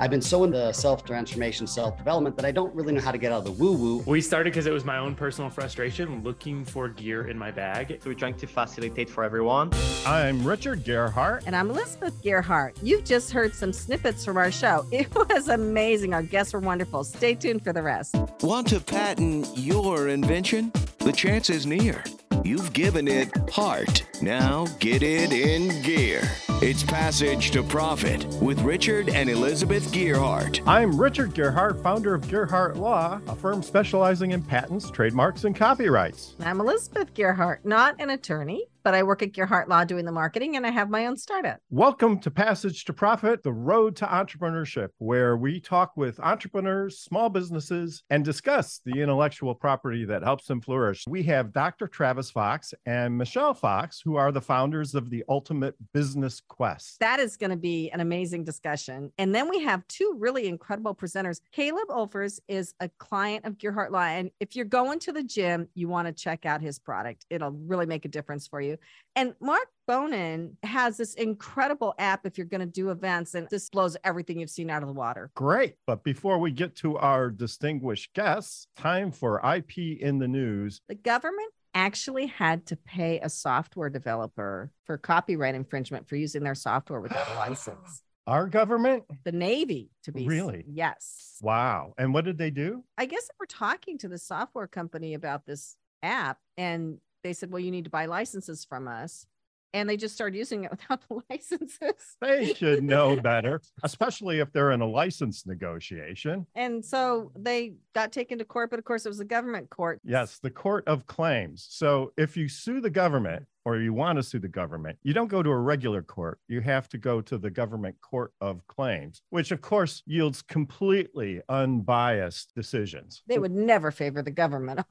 I've been so into self transformation, self development that I don't really know how to get out of the woo woo. We started because it was my own personal frustration looking for gear in my bag. So we're trying to facilitate for everyone. I'm Richard Gearhart. And I'm Elizabeth Gearhart. You've just heard some snippets from our show. It was amazing. Our guests were wonderful. Stay tuned for the rest. Want to patent your invention? The chance is near. You've given it heart. Now get it in gear. It's Passage to Profit with Richard and Elizabeth Gearhart. I'm Richard Gearhart, founder of Gearhart Law, a firm specializing in patents, trademarks, and copyrights. I'm Elizabeth Gearhart, not an attorney, but I work at Gearhart Law doing the marketing and I have my own startup. Welcome to Passage to Profit, the road to entrepreneurship, where we talk with entrepreneurs, small businesses, and discuss the intellectual property that helps them flourish. We have Dr. Travis Fox and Michelle Fox, who are the founders of the Ultimate Business Quest. That is going to be an amazing discussion. And then we have two really incredible presenters. Caleb Olfers is a client of Gearhart Law. And if you're going to the gym, you want to check out his product. It'll really make a difference for you. And Mark Bonin has this incredible app if you're going to do events, and this blows everything you've seen out of the water. Great. But before we get to our distinguished guests, time for IP in the news. The government actually had to pay a software developer for copyright infringement for using their software without a license. Our government? The Navy, to be really? Yes. Wow. And what did they do? I guess we're talking to the software company about this app, and they said, well, you need to buy licenses from us. And they just started using it without the licenses. They should know better, especially if they're in a license negotiation. And so they got taken to court, but of course it was a government court. Yes, the court of claims. So if you sue the government, or you want to sue the government, you don't go to a regular court. You have to go to the government court of claims, which of course yields completely unbiased decisions. They would never favor the government.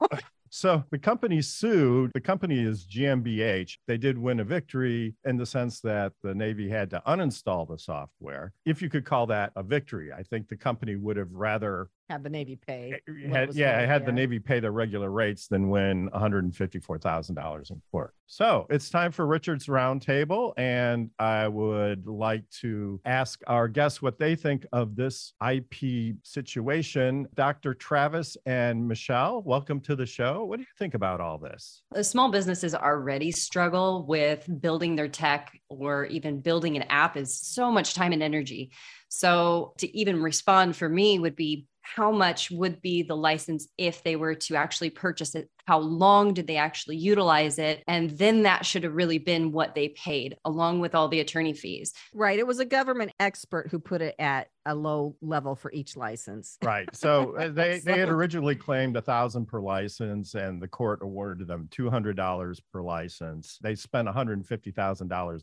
So the company sued. The company is GmbH. They did win a victory in the sense that the Navy had to uninstall the software. If you could call that a victory, I think the company would have rather had the Navy pay. Had, yeah, had yeah. the Navy pay the regular rates than win $154,000 in court. So it's time for Richard's roundtable. And I would like to ask our guests what they think of this IP situation. Dr. Travis and Michelle, welcome to the show. What do you think about all this? The small businesses already struggle with building their tech or even building an app is so much time and energy. So to even respond for me would be how much would be the license if they were to actually purchase it how long did they actually utilize it? And then that should have really been what they paid along with all the attorney fees. Right it was a government expert who put it at a low level for each license. Right so uh, they, so, they had originally claimed a thousand per license and the court awarded them $200 per license. They spent $150000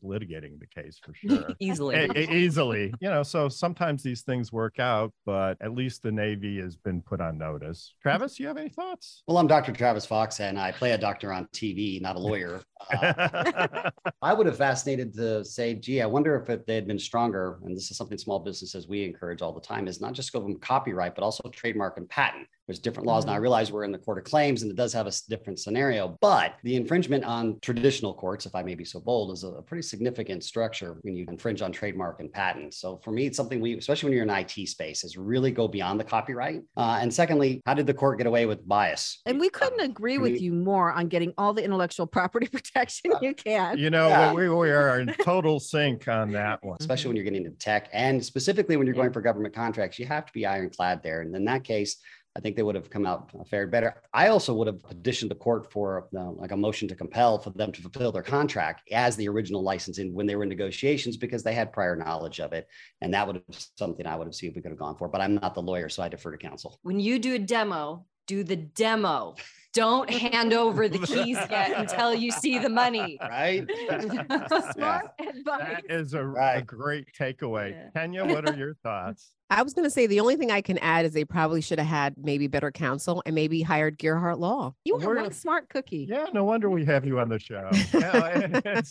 litigating the case for sure. Easily. Easily you know so sometimes these things work out but at least the navy has been put on notice. Travis you have any thoughts? Well i'm dr travis Fox, and I play a doctor on TV, not a lawyer. Uh, I would have fascinated to say, gee, I wonder if it, they had been stronger. And this is something small businesses we encourage all the time: is not just go from copyright, but also trademark and patent. There's different laws. Mm-hmm. Now I realize we're in the court of claims and it does have a different scenario, but the infringement on traditional courts, if I may be so bold, is a, pretty significant structure when you infringe on trademark and patent. So for me, it's something we, especially when you're in IT space, is really go beyond the copyright. Uh, and secondly, how did the court get away with bias? And we couldn't um, agree with you more on getting all the intellectual property protection uh, you can. You know, yeah. we, we are in total sync on that one. Especially when you're getting into tech and specifically when you're going for government contracts, you have to be ironclad there. And in that case, I think they would have come out fared better. I also would have petitioned the court for uh, like a motion to compel for them to fulfill their contract as the original licensing when they were in negotiations because they had prior knowledge of it. And that would have something I would have seen if we could have gone for. But I'm not the lawyer, so I defer to counsel. When you do a demo, do the demo. Don't hand over the keys yet until you see the money. Right. Smart yeah. advice. That is a, right. a great takeaway. Yeah. Kenya, what are your thoughts? I was going to say the only thing I can add is they probably should have had maybe better counsel and maybe hired Gearhart Law. You are a smart cookie. Yeah, no wonder we have you on the show. yeah,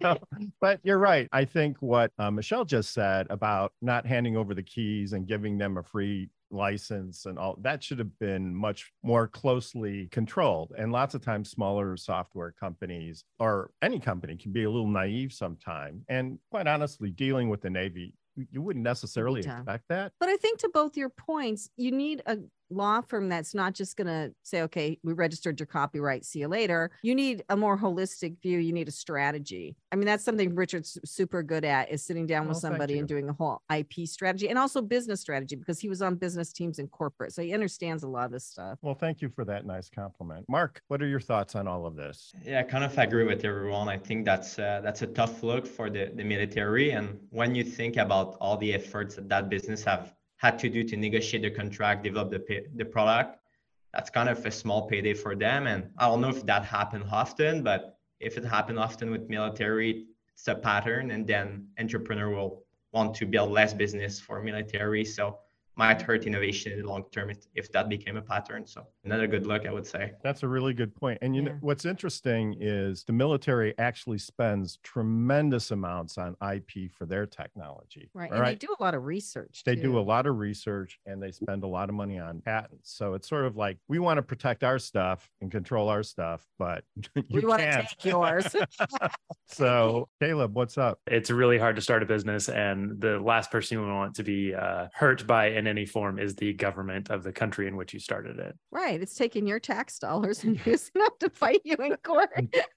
no, but you're right. I think what uh, Michelle just said about not handing over the keys and giving them a free license and all that should have been much more closely controlled. And lots of times, smaller software companies or any company can be a little naive sometime. And quite honestly, dealing with the Navy you wouldn't necessarily expect that. But I think to both your points, you need a law firm that's not just going to say, okay, we registered your copyright, see you later. You need a more holistic view. You need a strategy. I mean, that's something Richard's super good at is sitting down with Well, thank somebody and doing a whole IP strategy and also business strategy because he was on business teams and corporate. So he understands a lot of this stuff. Well, thank you for that nice compliment. Mark, what are your thoughts on all of this? Yeah, I kind of agree with everyone. I think that's uh, that's a tough look for the, the military. And when you think about all the efforts that that business have had to do to negotiate the contract, develop the pay, the product, that's kind of a small payday for them. And I don't know if that happened often, but if it happened often with military, it's a pattern. And then entrepreneur will want to build less business for military. So might hurt innovation in the long term if, if that became a pattern. So another good look, I would say. That's a really good point. And you know what's interesting is the military actually spends tremendous amounts on IP for their technology. Right. all And they do a lot of research. They do a lot of research and they spend a lot of money on patents. So it's sort of like we want to protect our stuff and control our stuff, but you We want to can't. take yours. so Caleb, what's up? It's really hard to start a business, and the last person you want to be uh, hurt by in any form is the government of the country in which you started it. right. It's taking your tax dollars and using them to fight you in court.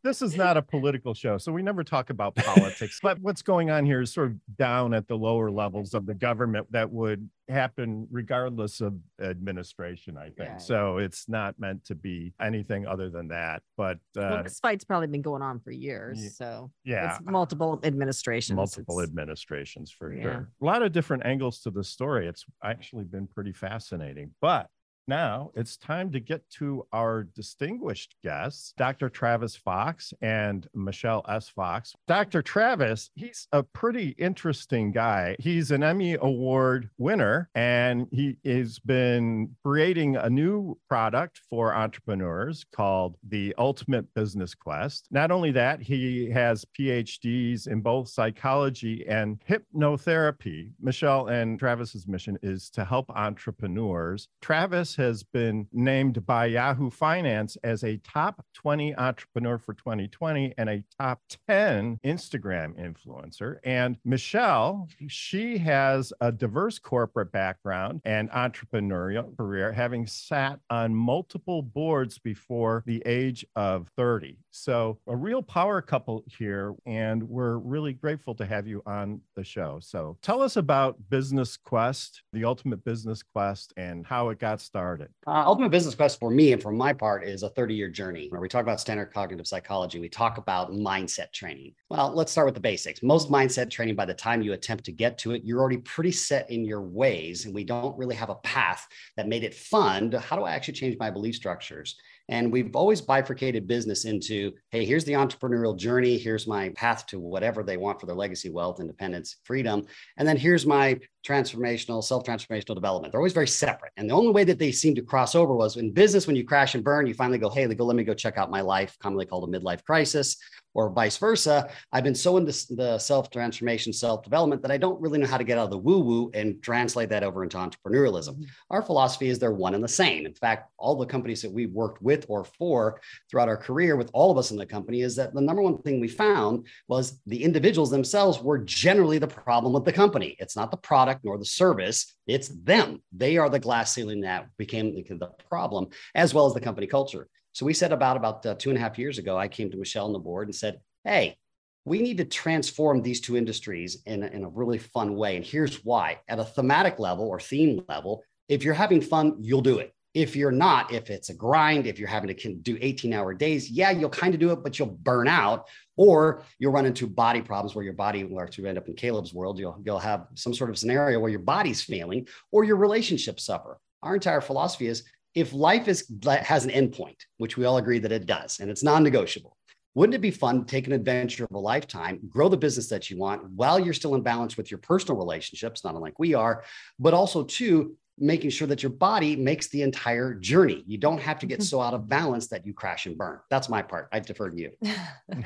This is not a political show, so we never talk about politics. but what's going on here is sort of down at the lower levels of the government that would happen regardless of administration, I think. Right. So it's not meant to be anything other than that. But uh, well, this fight's probably been going on for years. Ye- So yeah, it's multiple administrations. multiple It's- administrations for Yeah. sure. A lot of different angles to the story. It's actually been pretty fascinating. But now it's time to get to our distinguished guests, Dr. Travis Fox and Michelle S. Fox. Dr. Travis, he's a pretty interesting guy. He's an Emmy Award winner and he has been creating a new product for entrepreneurs called the Ultimate Business Quest. Not only that, he has PhDs in both psychology and hypnotherapy. Michelle and Travis's mission is to help entrepreneurs. Travis has been named by Yahoo Finance as a top 20 entrepreneur for 2020 and a top 10 Instagram influencer. And Michelle, she has a diverse corporate background and entrepreneurial career, having sat on multiple boards before the age of 30. So, a real power couple here, and we're really grateful to have you on the show. So, tell us about Business Quest, the ultimate business quest, and how it got started. Uh, Ultimate Business Quest for me and for my part is a 30 year journey where we talk about standard cognitive psychology. We talk about mindset training. Well, let's start with the basics. Most mindset training, by the time you attempt to get to it, you're already pretty set in your ways, and we don't really have a path that made it fun. to How do I actually change my belief structures? And we've always bifurcated business into hey, here's the entrepreneurial journey. Here's my path to whatever they want for their legacy, wealth, independence, freedom. And then here's my transformational, self transformational development. They're always very separate. And the only way that they seem to cross over was in business, when you crash and burn, you finally go, hey, let me go check out my life, commonly called a midlife crisis, or vice versa. I've been so into the self transformation, self development that I don't really know how to get out of the woo woo and translate that over into entrepreneurialism. Mm-hmm. Our philosophy is they're one and the same. In fact, all the companies that we've worked with or for throughout our career with all of us in the company is that the number one thing we found was the individuals themselves were generally the problem with the company. It's not the product nor the service, it's them. They are the glass ceiling that became the, problem, as well as the company culture. So we said about about uh, two and a half years ago, I came to Michelle on the board and said, "Hey, we need to transform these two industries in in a really fun way. And here's why: at a thematic level or theme level, if you're having fun, you'll do it. If you're not, if it's a grind, if you're having to do 18 hour days, yeah, you'll kind of do it, but you'll burn out, or you'll run into body problems where your body, or to end up in Caleb's world, you'll you'll have some sort of scenario where your body's failing or your relationships suffer. Our entire philosophy is if life is has an endpoint, which we all agree that it does, and it's non-negotiable, wouldn't it be fun to take an adventure of a lifetime, grow the business that you want while you're still in balance with your personal relationships, not unlike we are, but also too making sure that your body makes the entire journey. You don't have to get so out of balance that you crash and burn. That's my part. I defer to you.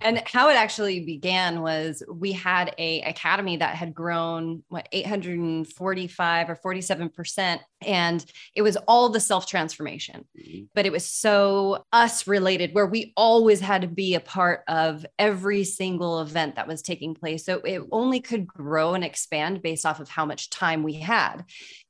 and how it actually began was we had a academy that had grown what 845 or 47 percent and it was all the self transformation Mhm. but it was so us related where we always had to be a part of every single event that was taking place so it only could grow and expand based off of how much time we had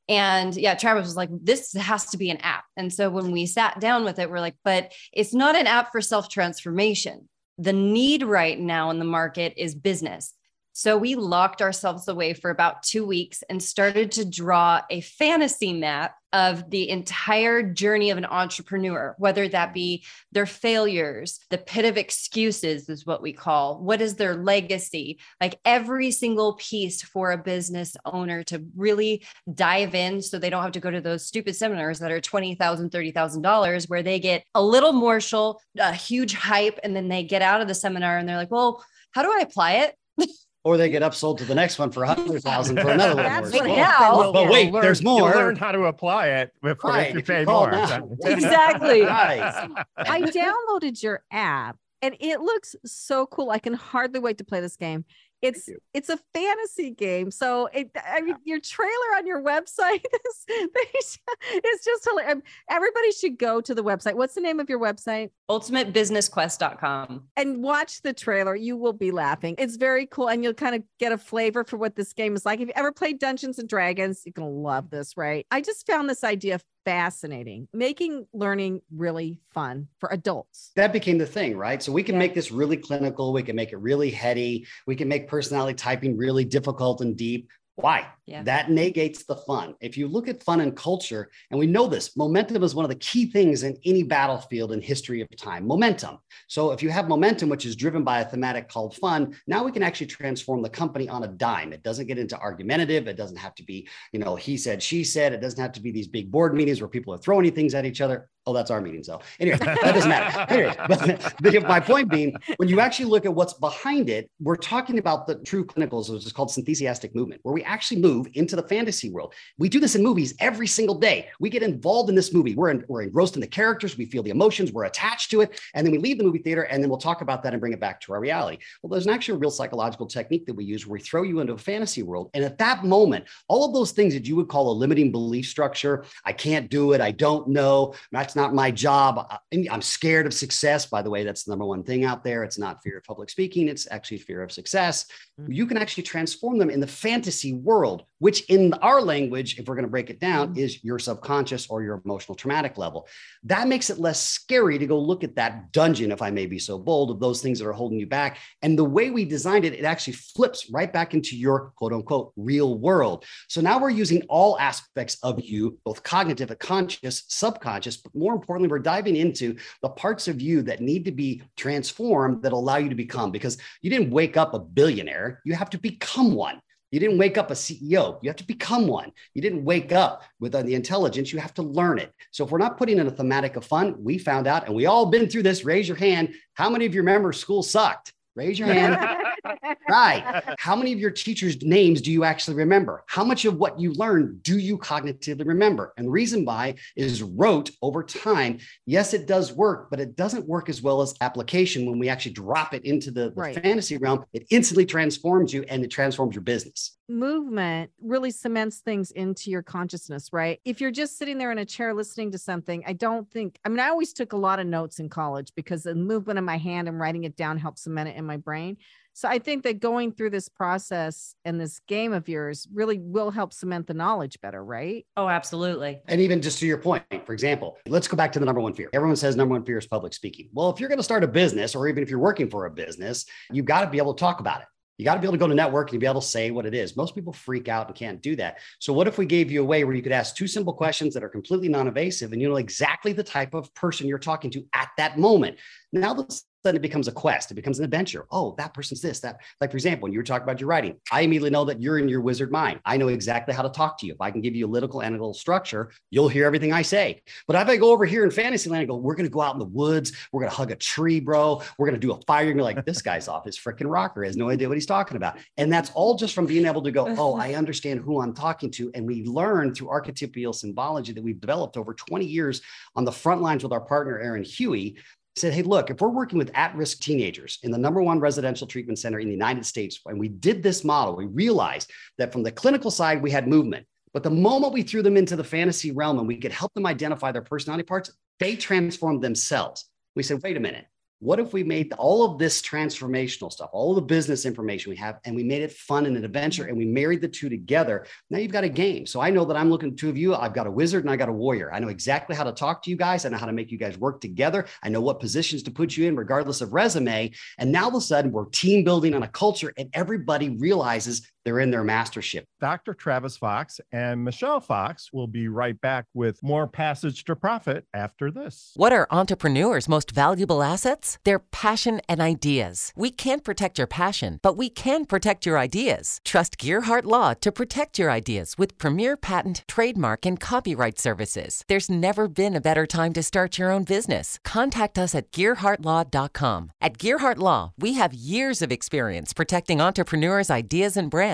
and yeah, Travis was like, this has to be an app. And so when we sat down with it, we're like, but it's not an app for self transformation. The need right now in the market is business. So we locked ourselves away for about two weeks and started to draw a fantasy map of the entire journey of an entrepreneur, whether that be their failures, the pit of excuses is what we call, what is their legacy, like every single piece for a business owner to really dive in so they don't have to go to those stupid seminars that are $20,000, $30,000 where they get a little morsel, a huge hype, and then they get out of the seminar and they're like, well, how do I apply it? Or they get upsold to the next one for a hundred thousand for another one. That's more. what Well. But wait, You'll learn- there's you'll more. learn how to apply it before Right, if you if you pay more. now. Exactly. Right. I downloaded your app and it looks so cool. I can hardly wait to play this game. It's it's a fantasy game. So it I mean your trailer on your website is it's just hilarious. Um, everybody should go to the website. What's the name of your website? UltimateBusinessQuest.com. And watch the trailer. You will be laughing. It's very cool. And you'll kind of get a flavor for what this game is like. If you ever played Dungeons and Dragons, you're gonna love this, right? I just found this idea fascinating, making learning really fun for adults. that became the thing, right? So we can Yeah. make this really clinical. We can make it really heady. We can make personality typing really difficult and deep. Why? Yeah. That negates the fun. If you look at fun and culture, and we know this, momentum is one of the key things in any battlefield in history of time. Momentum. So if you have momentum, which is driven by a thematic called fun, now we can actually transform the company on a dime. It doesn't get into argumentative. It doesn't have to be, you know, he said, she said. It doesn't have to be these big board meetings where people are throwing things at each other. Oh, that's our meeting. So anyway, that doesn't matter. Anyway, but, but my point being, when you actually look at what's behind it, we're talking about the true clinicals, which is called synthesiastic movement, where we actually move into the fantasy world. We do this in movies every single day. We get involved in this movie. We're, in, we're engrossed in the characters. We feel the emotions. We're attached to it. And then we leave the movie theater and then we'll talk about that and bring it back to our reality. Well, there's an actual real psychological technique that we use where we throw you into a fantasy world. And at that moment, all of those things that you would call a limiting belief structure, I can't do it. I don't know. That's not my job. I'm scared of success. By the way, that's the number one thing out there. It's not fear of public speaking. It's actually fear of success. Mm. You can actually transform them in the fantasy world, which in our language, if we're going to break it down, is your subconscious or your emotional traumatic level. That makes it less scary to go look at that dungeon, if I may be so bold, of those things that are holding you back. And the way we designed it, it actually flips right back into your quote unquote real world. So now we're using all aspects of you, both cognitive and conscious, subconscious, but more importantly, we're diving into the parts of you that need to be transformed that allow you to become because you didn't wake up a billionaire, you have to become one. You didn't wake up a CEO. You have to become one. You didn't wake up with the intelligence. You have to learn it. So if we're not putting in a thematic of fun, we found out, and we all been through this. Raise your hand. How many of you remember school sucked? Raise your hand. right. How many of your teachers' names do you actually remember? How much of what you learned do you cognitively remember? And the reason why is rote over time. Yes, it does work, but it doesn't work as well as application when we actually drop it into the, the Right. fantasy realm. It instantly transforms you and it transforms your business. movement really cements things into your consciousness, right? If you're just sitting there in a chair listening to something, I don't think, I mean, I always took a lot of notes in college because the movement of my hand and writing it down helped cement it in my brain. So I think that going through this process and this game of yours really will help cement the knowledge better, right? Oh, absolutely. And even just to your point, for example, let's go back to the number one fear. Everyone says number one fear is public speaking. Well, if you're going to start a business, or even if you're working for a business, you've got to be able to talk about it. You got to be able to go to network and be able to say what it is. Most people freak out and can't do that. So, what if we gave you a way where you could ask two simple questions that are completely non evasive and you know exactly the type of person you're talking to at that moment? Now, the sudden it becomes a quest. It becomes an adventure. Oh, that person's this, that. Like, for example, when you were talking about your writing, I immediately know that you're in your wizard mind. I know exactly how to talk to you. If I can give you a analytical, analytical structure, you'll hear everything I say. But if I go over here in Fantasyland and go, we're going to go out in the woods, we're going to hug a tree, bro, we're going to do a fire, you're like, this guy's off his freaking rocker, has no idea what he's talking about. And that's all just from being able to go, oh, I understand who I'm talking to. And we learn through archetypal symbology that we've developed over 20 years on the front lines with our partner, Aaron Huey, said, Hey, look, if we're working with at risk teenagers in the number one residential treatment center in the United States, and we did this model, we realized that from the clinical side, we had movement. But the moment we threw them into the fantasy realm and we could help them identify their personality parts, they transformed themselves. We said, wait a minute, what if we made all of this transformational stuff, all the business information we have, and we made it fun and an adventure and we married the two together? Now you've got a game. So I know that I'm looking at two of you. I've got a wizard and I got a warrior. I know exactly how to talk to you guys. I know how to make you guys work together. I know what positions to put you in, regardless of resume. And now all of a sudden, we're team building on a culture, and everybody realizes they're in their mastership. Dr. Travis Fox and Michelle Fox will be right back with more Passage to Profit after this. What are entrepreneurs' most valuable assets? Their passion and ideas. We can't protect your passion, but we can protect your ideas. Trust Gearhart Law to protect your ideas with premier patent, trademark, and copyright services. There's never been a better time to start your own business. Contact us at GearhartLaw.com. At Gearhart Law, we have years of experience protecting entrepreneurs' ideas and brands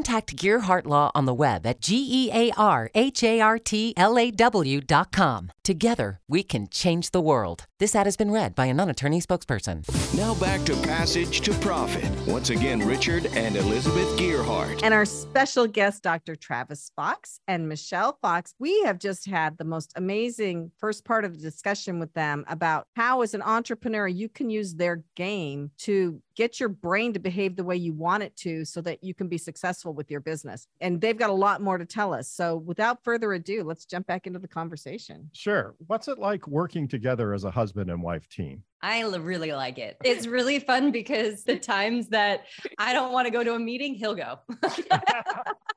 Gearhart Law on the web at G E A R H A R T L A W dot com. Together, we can change the world. This ad has been read by a non attorney spokesperson. Now back to Passage to Profit. Once again, Richard and Elizabeth Gearhart. And our special guest, Dr. Travis Fox and Michelle Fox. We have just had the most amazing first part of the discussion with them about how, as an entrepreneur, you can use their game to get your brain to behave the way you want it to so that you can be successful with your business. And they've got a lot more to tell us. So without further ado, let's jump back into the conversation. Sure. What's it like working together as a husband and wife team? I really like it. It's really fun because the times that I don't want to go to a meeting, he'll go.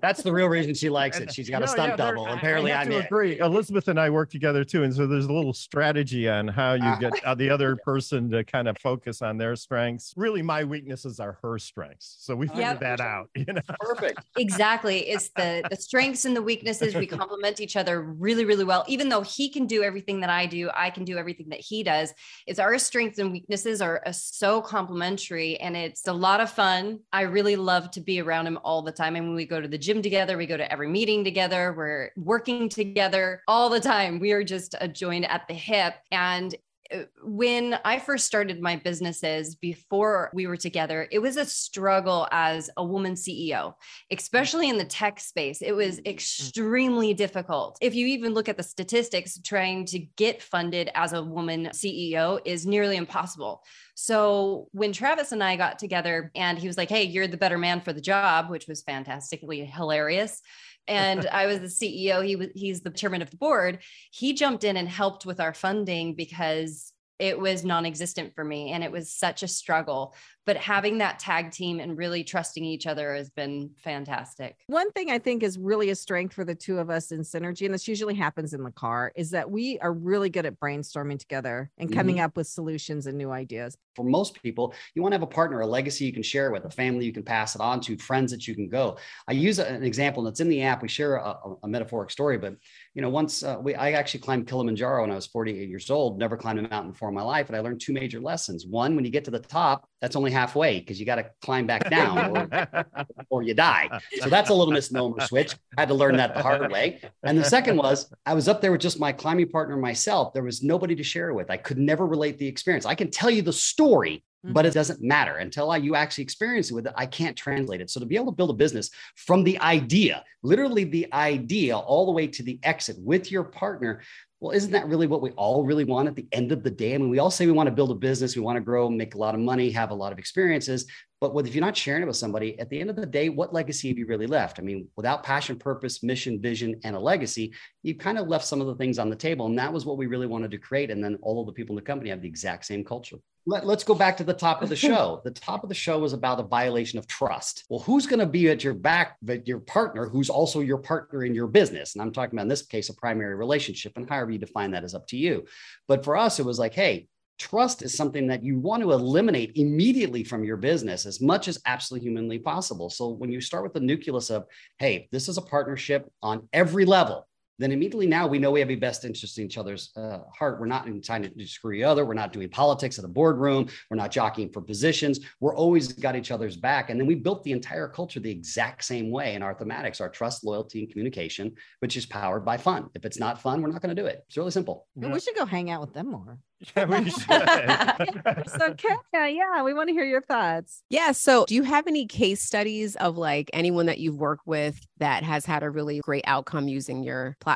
That's the real reason she likes it. She's got No, a stunt yeah, double. Apparently, I have I'm to agree. Elizabeth and I work together too, and so there's a little strategy on how you get uh, the other person to kind of focus on their strengths. Really, my weaknesses are her strengths, so we figured Yep. that out. You know, Perfect. exactly. It's the the strengths and the weaknesses. We complement each other really, really well. Even though he can do everything that I do, I can do everything that he does. It's our strengths and weaknesses are uh, so complementary and it's a lot of fun. I really love to be around him all the time. I mean, we go to the gym together, we go to every meeting together, we're working together all the time. We are just a joined at the hip. And Uh, when I first started my businesses before we were together, it was a struggle as a woman CEO, especially in the tech space. It was mm-hmm. mm. extremely difficult. If you even look at the statistics, trying to get funded as a woman CEO is nearly impossible. So when Travis and I got together and he was like, Hey, you're the better man for the job, which was fantastically hilarious. And I was the CEO. He was he's the chairman of the board. He jumped in and helped with our funding because it was non-existent for me and it was such a struggle but having that tag team and really trusting each other has been fantastic One thing I think is really a strength for the two of us in synergy, and this usually happens in the car, is that we are really good at brainstorming together and coming up with solutions and new ideas. For most people, you want to have a partner, a legacy you can share with, a family you can pass it on to, friends that you can go. I use an example that's in the app. We share a, a- a metaphoric story, but you know, once uh, we, I actually climbed Kilimanjaro when I was 48 years old. Never climbed a mountain before in my life, and I learned two major lessons. One, when you get to the top, that's only halfway because you got to climb back down, or, or you die. So that's a little misnomer switch. I had to learn that the hard way. And the second was I was up there with just my climbing partner myself. There was nobody to share it with. I could never relate the experience. I can tell you the story, but it mm-hmm. doesn't matter until I, you actually experience it with it. I can't translate it. So to be able to build a business from the idea, literally the idea, all the way to the exit with your partner, well, isn't that really what we all really want at the end of the day? I mean, we all say we want to build a business, we want to grow, make a lot of money, have a lot of experiences. But what if you're not sharing it with somebody, at the end of the day, what legacy have you really left? I mean, without passion, purpose, mission, vision, and a legacy, you kind of left some of the things on the table. And that was what we really wanted to create. And then all of the people in the company have the exact same culture. Let, us go back to the top of the show. the top of the show was about a violation of trust. Well, who's going to be at your back, but your partner, who's also your partner in your business? And I'm talking about in this case, a primary relationship. And however you define that is up to you. But for us, it was like, hey, trust is something that you want to eliminate immediately from your business as much as absolutely humanly possible. So when you start with the nucleus of, hey, this is a partnership on every level, then immediately now we know we have a best interest in each other's uh, heart. We're not trying to screw each other. We're not doing politics at a boardroom. We're not jockeying for positions. We're always got each other's back. And then we built the entire culture the exact same way in our thematics, our trust, loyalty, and communication, which is powered by fun. If it's not fun, we're not going to do it. It's really simple. Yeah. We should go hang out with them more. Yeah, we should. so, Kenya, yeah, we want to hear your thoughts. Yeah. So, do you have any case studies of like anyone that you've worked with that has had a really great outcome using your platform?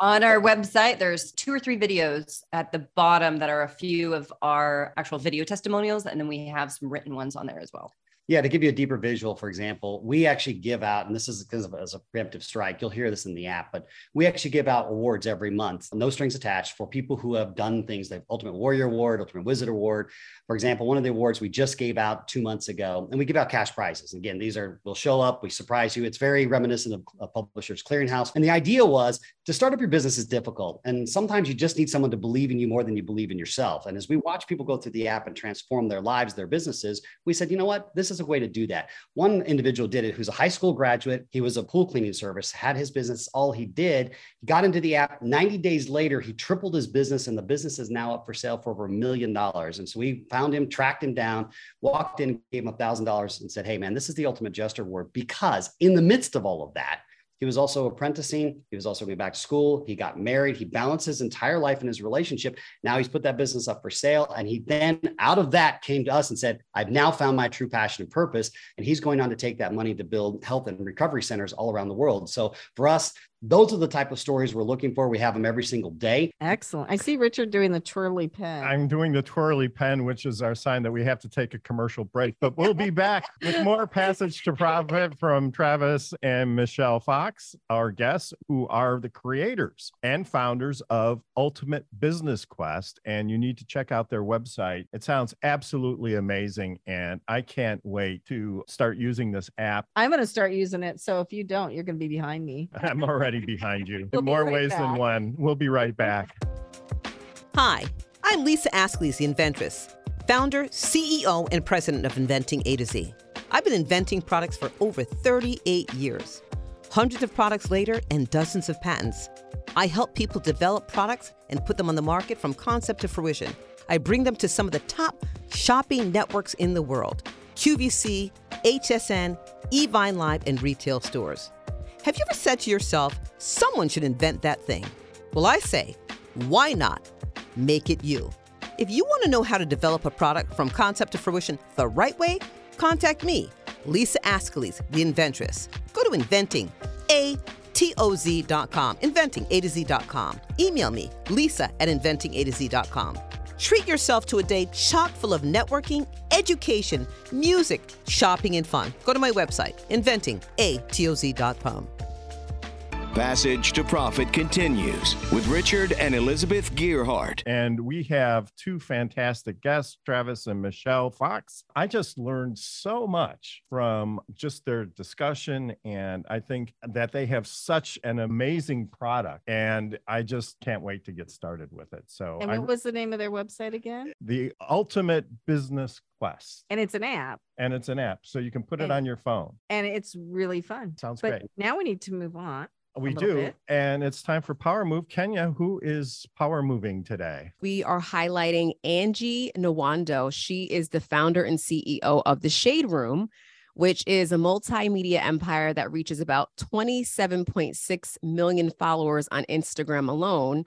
On our website, there's two or three videos at the bottom that are a few of our actual video testimonials. And then we have some written ones on there as well. Yeah, to give you a deeper visual, for example, we actually give out, and this is because of as a preemptive strike, you'll hear this in the app, but we actually give out awards every month, no strings attached, for people who have done things like Ultimate Warrior Award, Ultimate Wizard Award. For example, one of the awards we just gave out two months ago, and we give out cash prizes. Again, these are will show up, we surprise you. It's very reminiscent of a Publishers Clearinghouse. And the idea was to start up your business is difficult, and sometimes you just need someone to believe in you more than you believe in yourself. And as we watch people go through the app and transform their lives, their businesses, we said, you know what, this is a way to do that. One individual did it who's a high school graduate. He was a pool cleaning service, had his business. All he did, he got into the app. 90 days later, he tripled his business, and the business is now up for sale for over a million dollars. And so we found him, tracked him down, walked in, gave him a thousand dollars, and said, Hey, man, this is the ultimate jester award because in the midst of all of that, he was also apprenticing. He was also going back to school. He got married. He balanced his entire life in his relationship. Now he's put that business up for sale. And he then, out of that, came to us and said, I've now found my true passion and purpose. And he's going on to take that money to build health and recovery centers all around the world. So for us, those are the type of stories we're looking for. We have them every single day. Excellent. I see Richard doing the twirly pen. I'm doing the twirly pen, which is our sign that we have to take a commercial break. But we'll be back with more Passage to Profit from Travis and Michelle Fox, our guests, who are the creators and founders of Ultimate Business Quest. And you need to check out their website. It sounds absolutely amazing. And I can't wait to start using this app. I'm going to start using it. So if you don't, you're going to be behind me. I'm already behind you We'll in be more right ways back. than one. We'll be right back. Hi, I'm Lisa Ascolese, the inventress, founder, CEO, and president of Inventing A to Z. I've been inventing products for over 38 years. Hundreds of products later and dozens of patents. I help people develop products and put them on the market from concept to fruition. I bring them to some of the top shopping networks in the world QVC, HSN, Evine Live, and retail stores. Have you ever said to yourself, someone should invent that thing? Well, I say, why not? Make it you. If you want to know how to develop a product from concept to fruition the right way, contact me, Lisa Ascolese, the inventress. Go to inventing, O Z.com, inventing A to Z.com. Email me, Lisa at inventing A to Z.com. Treat yourself to a day chock full of networking, education, music, shopping, and fun. Go to my website, inventing A T O Z.com. Passage to Profit continues with Richard and Elizabeth Gearhart. And we have two fantastic guests, Travis and Michelle Fox. I just learned so much from just their discussion. And I think that they have such an amazing product. And I just can't wait to get started with it. So, and I, what was the name of their website again? the Ultimate Business Quest. And it's an app And it's an app. So you can put it And- on your phone. and it's really fun. Sounds but great. now we need to move on. We do. bit. And it's time for Power Move. Kenya, who is power moving today? We are highlighting Angie Nwandu. She is the founder and CEO of The Shade Room, which is a multimedia empire that reaches about 27.6 million followers on Instagram alone.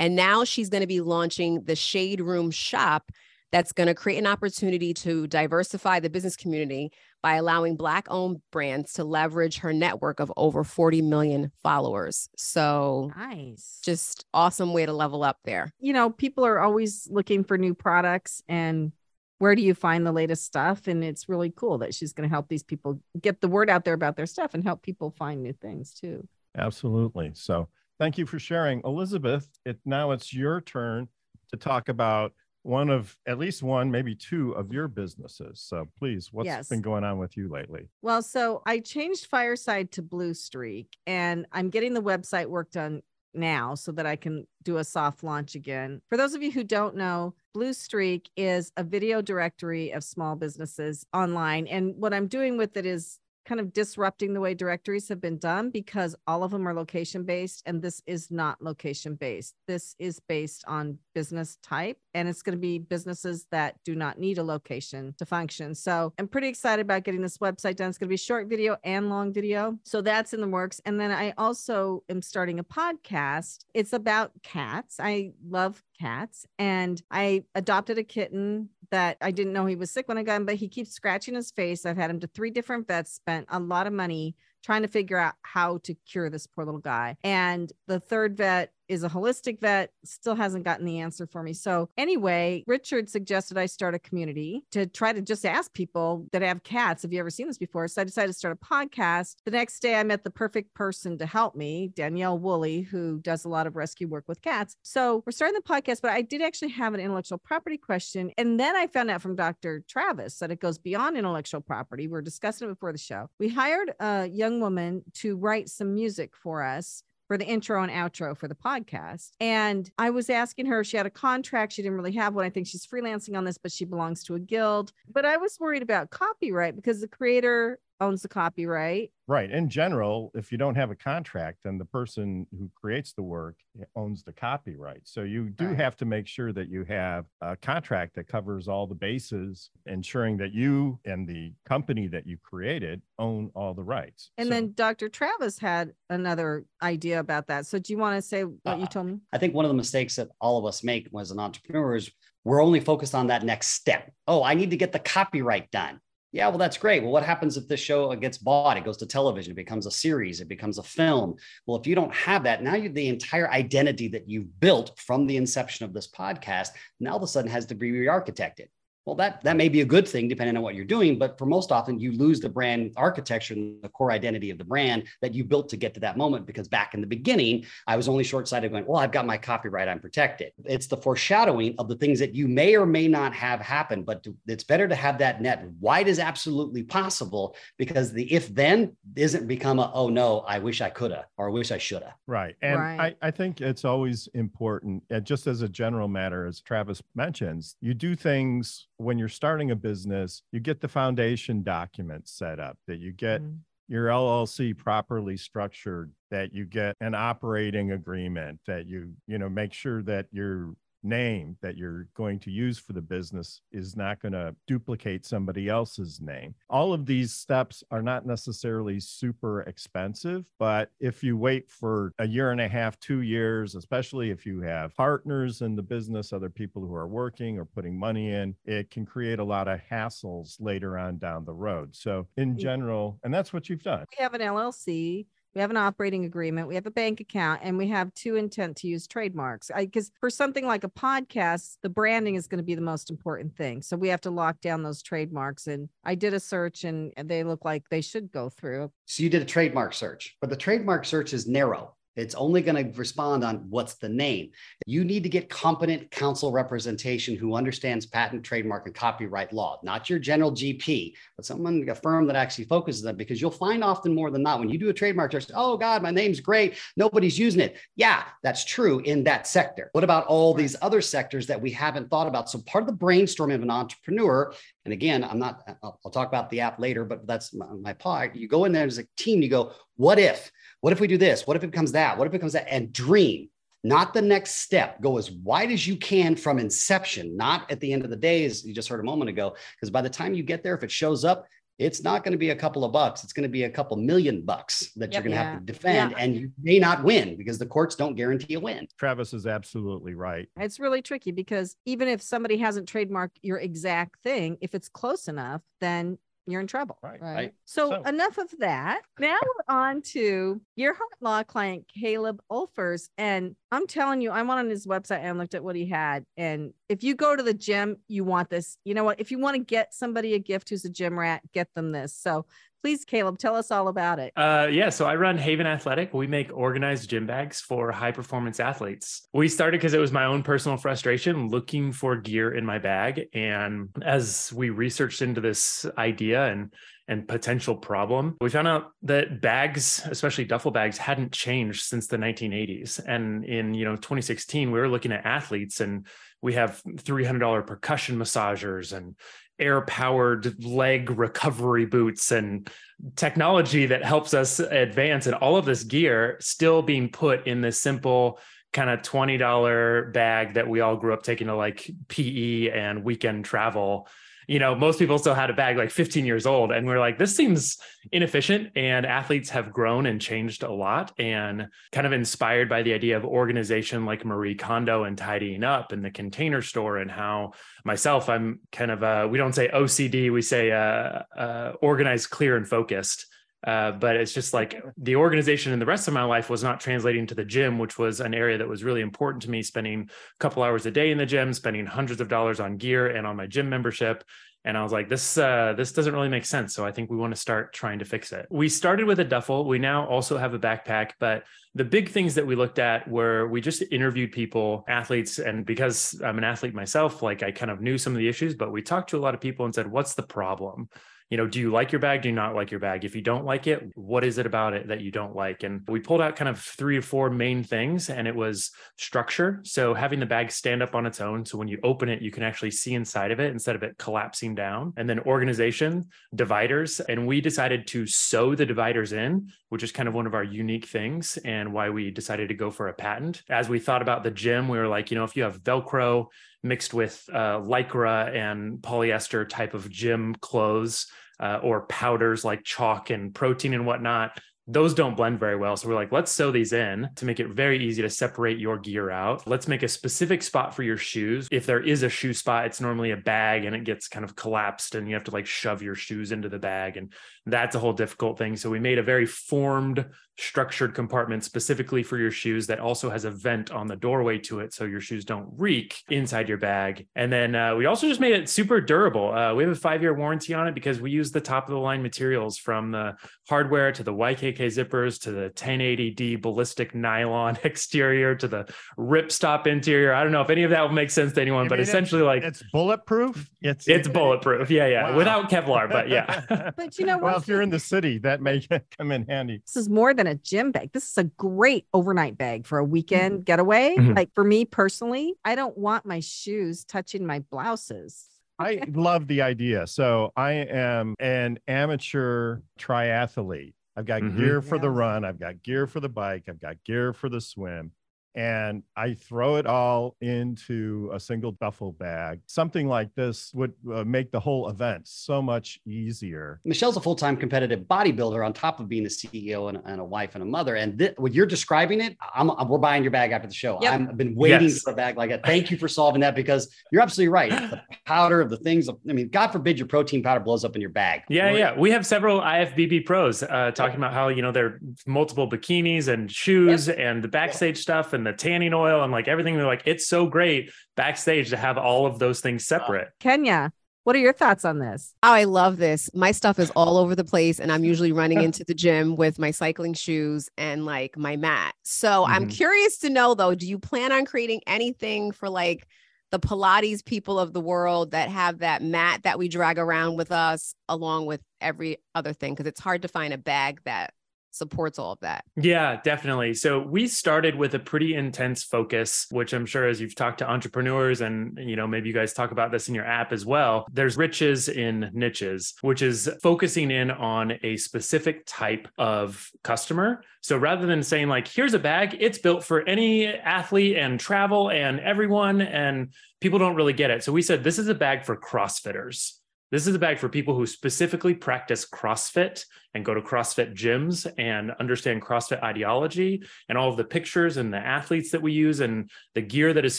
And now she's going to be launching the Shade Room shop that's going to create an opportunity to diversify the business community by allowing Black owned brands to leverage her network of over 40 million followers. So, nice. Just awesome way to level up there. You know, people are always looking for new products and where do you find the latest stuff? And it's really cool that she's going to help these people get the word out there about their stuff and help people find new things too. Absolutely. So, thank you for sharing. Elizabeth, it now it's your turn to talk about one of at least one, maybe two of your businesses. So please, what's yes. been going on with you lately? Well, so I changed Fireside to Blue Streak and I'm getting the website worked on now so that I can do a soft launch again. For those of you who don't know, Blue Streak is a video directory of small businesses online. And what I'm doing with it is kind of disrupting the way directories have been done because all of them are location based and this is not location based. This is based on business type and it's going to be businesses that do not need a location to function. So I'm pretty excited about getting this website done. It's going to be short video and long video. So that's in the works. And then I also am starting a podcast. It's about cats. I love cats and I adopted a kitten that I didn't know he was sick when I got him, but he keeps scratching his face. I've had him to three different vets, spent a lot of money trying to figure out how to cure this poor little guy. And the third vet is a holistic vet, still hasn't gotten the answer for me. So, anyway, Richard suggested I start a community to try to just ask people that have cats, have you ever seen this before? So, I decided to start a podcast. The next day, I met the perfect person to help me, Danielle Woolley, who does a lot of rescue work with cats. So, we're starting the podcast, but I did actually have an intellectual property question. And then I found out from Dr. Travis that it goes beyond intellectual property. We are discussing it before the show. We hired a young woman to write some music for us for the intro and outro for the podcast. And I was asking her, if she had a contract. She didn't really have one. I think she's freelancing on this, but she belongs to a guild. But I was worried about copyright because the creator owns the copyright. Right. In general, if you don't have a contract, then the person who creates the work owns the copyright. So you do right. have to make sure that you have a contract that covers all the bases, ensuring that you and the company that you created own all the rights. And so, then Dr. Travis had another idea about that. So do you want to say what uh, you told me? I think one of the mistakes that all of us make as an entrepreneur is we're only focused on that next step. Oh, I need to get the copyright done. Yeah, well, that's great. Well, what happens if this show uh, gets bought? It goes to television, it becomes a series, it becomes a film. Well, if you don't have that, now you the entire identity that you've built from the inception of this podcast now all of a sudden has to be re-architected. Well, that that may be a good thing depending on what you're doing, but for most often you lose the brand architecture and the core identity of the brand that you built to get to that moment. Because back in the beginning, I was only short-sighted going, well, I've got my copyright, I'm protected. It's the foreshadowing of the things that you may or may not have happen, but it's better to have that net wide as absolutely possible because the if then isn't become a oh no, I wish I coulda or I wish I shoulda. Right. And right. I, I think it's always important, just as a general matter, as Travis mentions, you do things when you're starting a business, you get the foundation documents set up, that you get mm-hmm. your LLC properly structured, that you get an operating agreement, that you, you know, make sure that you're name that you're going to use for the business is not going to duplicate somebody else's name. All of these steps are not necessarily super expensive, but if you wait for a year and a half, two years, especially if you have partners in the business, other people who are working or putting money in, it can create a lot of hassles later on down the road. So, in mm. general, and that's what you've done. We have an LLC we have an operating agreement, we have a bank account, and we have two intent to use trademarks. Because for something like a podcast, the branding is going to be the most important thing. So we have to lock down those trademarks. And I did a search and they look like they should go through. So you did a trademark search, but the trademark search is narrow. It's only going to respond on what's the name. You need to get competent counsel representation who understands patent, trademark, and copyright law, not your general GP, but someone, a firm that actually focuses on because you'll find often more than not when you do a trademark search, oh God, my name's great. Nobody's using it. Yeah, that's true in that sector. What about all these other sectors that we haven't thought about? So part of the brainstorming of an entrepreneur, and again, I'm not, I'll, I'll talk about the app later, but that's my, my part. You go in there as a team, you go, what if? What if we do this? What if it becomes that? What if it becomes that? And dream, not the next step. Go as wide as you can from inception, not at the end of the day, as you just heard a moment ago. Because by the time you get there, if it shows up, it's not going to be a couple of bucks. It's going to be a couple million bucks that you're going to Yeah. have to defend, and you may not win because the courts don't guarantee a win. Travis is absolutely right. It's really tricky because even if somebody hasn't trademarked your exact thing, if it's close enough, then you're in trouble. Right. Right. So, So- enough of that. Now we're on to your heart law client, Caleb Ulfers. And I'm telling you, I went on his website and looked at what he had. And if you go to the gym, you want this. You know what? If you want to get somebody a gift who's a gym rat, get them this. So please, Caleb, tell us all about it. Uh, yeah, so I run Haven Athletic. We make organized gym bags for high performance athletes. We started because it was my own personal frustration looking for gear in my bag. And as we researched into this idea and and potential problem, we found out that bags, especially duffel bags, hadn't changed since the 1980s. And in you know 2016, we were looking at athletes, and we have $300 percussion massagers and air powered leg recovery boots and technology that helps us advance and all of this gear still being put in this simple kind of $20 bag that we all grew up taking to like PE and weekend travel. You know, most people still had a bag like 15 years old. And we're like, this seems inefficient. And athletes have grown and changed a lot and kind of inspired by the idea of organization like Marie Kondo and tidying up and the container store and how myself, I'm kind of, uh, we don't say OCD, we say uh, uh, organized, clear, and focused. Uh, but it's just like the organization in the rest of my life was not translating to the gym, which was an area that was really important to me, spending a couple hours a day in the gym, spending hundreds of dollars on gear and on my gym membership. And I was like, this uh, this doesn't really make sense. So I think we want to start trying to fix it. We started with a duffel. We now also have a backpack, but the big things that we looked at were we just interviewed people, athletes, and because I'm an athlete myself, like I kind of knew some of the issues, but we talked to a lot of people and said, what's the problem? You know, do you like your bag? Do you not like your bag? If you don't like it, what is it about it that you don't like? And we pulled out kind of three or four main things, and it was structure. So having the bag stand up on its own. So when you open it, you can actually see inside of it instead of it collapsing down. And then organization, dividers. And we decided to sew the dividers in, which is kind of one of our unique things and why we decided to go for a patent. As we thought about the gym, we were like, you know, if you have Velcro, mixed with uh, lycra and polyester type of gym clothes uh, or powders like chalk and protein and whatnot those don't blend very well. So we're like, let's sew these in to make it very easy to separate your gear out. Let's make a specific spot for your shoes. If there is a shoe spot, it's normally a bag and it gets kind of collapsed and you have to like shove your shoes into the bag. And that's a whole difficult thing. So we made a very formed, structured compartment specifically for your shoes that also has a vent on the doorway to it so your shoes don't reek inside your bag. And then uh, we also just made it super durable. Uh, we have a five year warranty on it because we use the top of the line materials from the hardware to the YKK zippers to the 1080D ballistic nylon exterior to the ripstop interior. I don't know if any of that will make sense to anyone, You but mean it- essentially, like It's bulletproof. It's it's bulletproof. Yeah, yeah, Wow. without Kevlar, but yeah. But you know well, what? if you're in the city, that may come in handy. this is more than a gym bag. This is a great overnight bag for a Mm-hmm. weekend getaway. Mhm. Like for me personally, I don't want my shoes touching my blouses. I love the idea. So I am an amateur triathlete. I've got Mhm. gear for the run, I've got gear for the bike, I've got gear for the swim. And I throw it all into a single duffel bag. Something like this would uh, make the whole event so much easier. Michelle's a full-time competitive bodybuilder on top of being a CEO and, and a wife and a mother. And thi- when you're describing it, I'm, I'm- we're buying your bag after the show. Yep. I'm- I've been waiting Yes. for a bag like that. Thank you for solving that because you're absolutely right. The powder of the things. I mean, God forbid your protein powder blows up in your bag. Yeah, Or- yeah. We have several IFBB pros uh, talking about how, you know, there are multiple bikinis and shoes and the backstage stuff and the tanning oil and like everything. They're like, it's so great backstage to have all of those things separate. Kenya, what are your thoughts on this? Oh, I love this. My stuff is all over the place, and I'm usually running into the gym with my cycling shoes and like my mat. So I'm Mhm. curious to know though, do you plan on creating anything for like the Pilates people of the world that have that mat that we drag around with us along with every other thing? Because it's hard to find a bag that supports all of that. Yeah, definitely. So we started with a pretty intense focus, which I'm sure as you've talked to entrepreneurs and you know maybe you guys talk about this in your app as well. There's riches in niches, which is focusing in on a specific type of customer. So rather than saying like here's a bag, it's built for any athlete and travel and everyone and people don't really get it. So we said this is a bag for CrossFitters This is a bag for people who specifically practice CrossFit and go to CrossFit gyms and understand CrossFit ideology and all of the pictures and the athletes that we use and the gear that is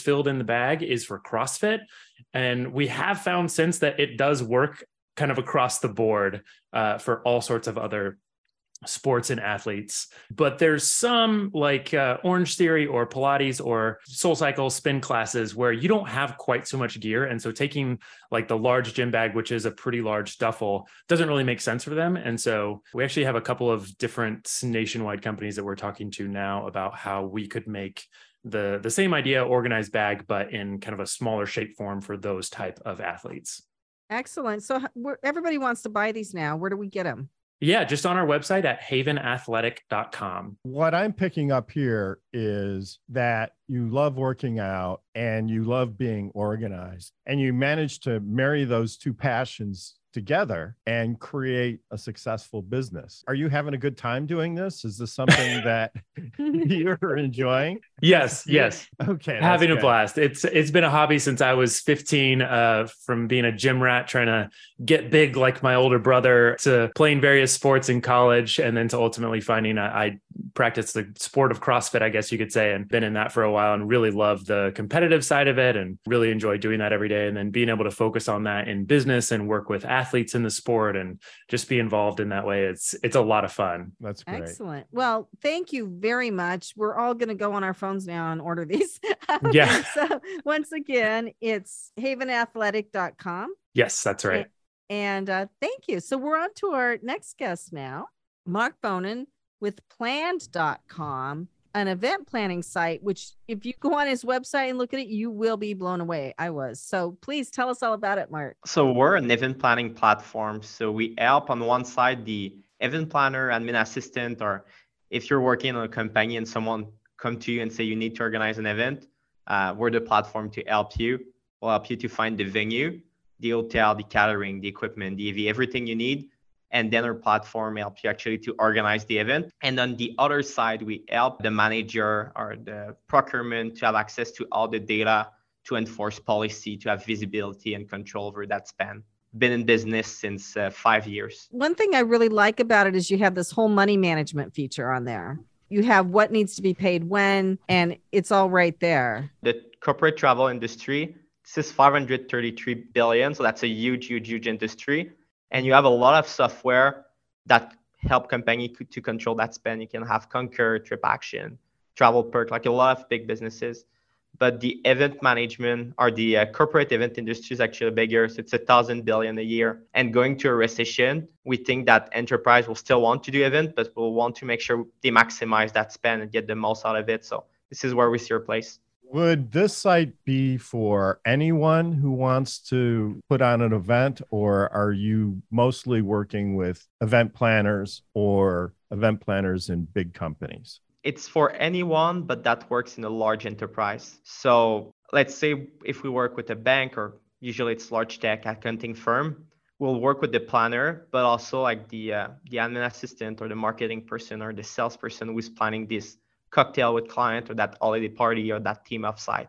filled in the bag is for CrossFit. And we have found since that it does work kind of across the board uh, for all sorts of other sports and athletes but there's some like uh, Orangetheory or pilates or SoulCycle spin classes where you don't have quite so much gear and so taking like the large gym bag which is a pretty large duffel doesn't really make sense for them and so we actually have a couple of different nationwide companies that we're talking to now about how we could make the the same idea organized bag but in kind of a smaller shape form for those type of athletes Excellent. So everybody wants to buy these now. Where do we get them? Yeah, just on our website at havenathletic.com. What I'm picking up here is that you love working out and you love being organized, and you manage to marry those two passions together and create a successful business. Are you having a good time doing this? Is this something that you're enjoying? Yes, yes. Okay. Having a blast. It's it's been a hobby since I was 15 uh, from being a gym rat trying to get big like my older brother to playing various sports in college and then to ultimately finding I, I practiced the sport of CrossFit, I guess you could say, and been in that for a while and really love the competitive side of it and really enjoy doing that every day and then being able to focus on that in business and work with athletes athletes in the sport and just be involved in that way. It's it's a lot of fun. That's great. Excellent. Well, thank you very much. We're all going to go on our phones now and order these. Yeah. so once again, it's havenathletic.com. Yes, that's right. And, and uh, thank you. So we're on to our next guest now, Mark Bonin with planned.com an event planning site, which if you go on his website and look at it, you will be blown away. I was. So please tell us all about it, Mark. So we're an event planning platform. So we help on one side the event planner, admin assistant, or if you're working on a company and someone come to you and say you need to organize an event, uh, we're the platform to help you. We'll help you to find the venue, the hotel, the catering, the equipment, the AV, everything you need and then our platform helps you actually to organize the event. And on the other side, we help the manager or the procurement to have access to all the data to enforce policy, to have visibility and control over that spend. Been in business since uh, five years. One thing I really like about it is you have this whole money management feature on there. You have what needs to be paid when, and it's all right there. The corporate travel industry, this is 533 billion. So that's a huge, huge, huge industry and you have a lot of software that help company to control that spend. You can have Concur, TripAction, TravelPerk, like a lot of big businesses. But the event management or the uh, corporate event industry is actually bigger. So it's a thousand billion a year. And going to a recession, we think that enterprise will still want to do event, but will want to make sure they maximize that spend and get the most out of it. So this is where we see our place. Would this site be for anyone who wants to put on an event, or are you mostly working with event planners or event planners in big companies? It's for anyone, but that works in a large enterprise. So let's say if we work with a bank or usually it's large tech accounting firm, we'll work with the planner, but also like the uh, the admin assistant or the marketing person or the salesperson who's planning this cocktail with client or that holiday party or that team offsite.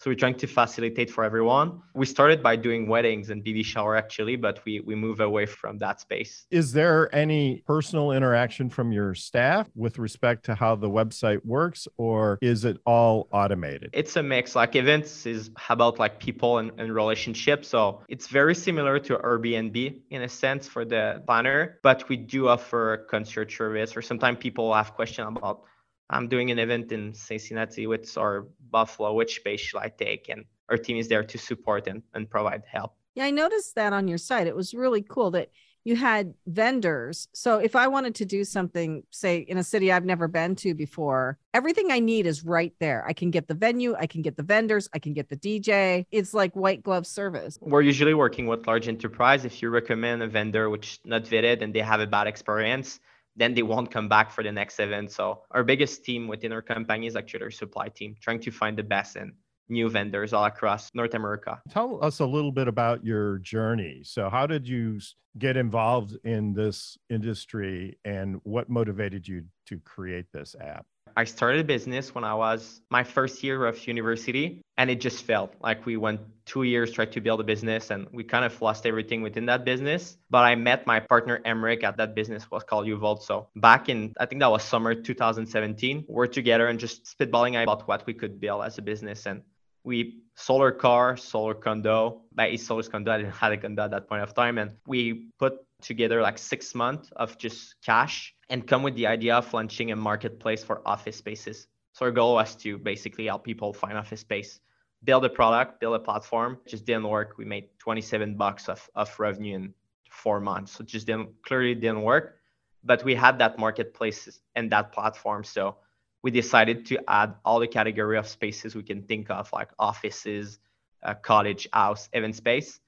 So we're trying to facilitate for everyone. We started by doing weddings and baby shower actually, but we we move away from that space. Is there any personal interaction from your staff with respect to how the website works, or is it all automated? It's a mix. Like events is about like people and, and relationships. So it's very similar to Airbnb in a sense for the planner, but we do offer concierge service or sometimes people have questions about I'm doing an event in Cincinnati with our Buffalo. Which space should I take? And our team is there to support and, and provide help. Yeah, I noticed that on your site. It was really cool that you had vendors. So if I wanted to do something, say in a city I've never been to before, everything I need is right there. I can get the venue, I can get the vendors, I can get the DJ. It's like white glove service. We're usually working with large enterprise. If you recommend a vendor which not vetted and they have a bad experience, then they won't come back for the next event. So our biggest team within our company is actually our supply team, trying to find the best and new vendors all across North America. Tell us a little bit about your journey. So how did you get involved in this industry and what motivated you to create this app? I started a business when I was my first year of university and it just failed. Like we went two years, tried to build a business and we kind of lost everything within that business. But I met my partner Emric at that business was called Uvolt. So back in, I think that was summer 2017, we're together and just spitballing about what we could build as a business. And we solar car, solar condo. By solar condo, I didn't have a condo at that point of time. And we put together like six months of just cash and come with the idea of launching a marketplace for office spaces. So our goal was to basically help people find office space, build a product, build a platform. It just didn't work. We made 27 bucks of, of revenue in four months. So just didn't clearly didn't work. But we had that marketplace and that platform. So we decided to add all the category of spaces we can think of, like offices, uh, cottage, house, event space,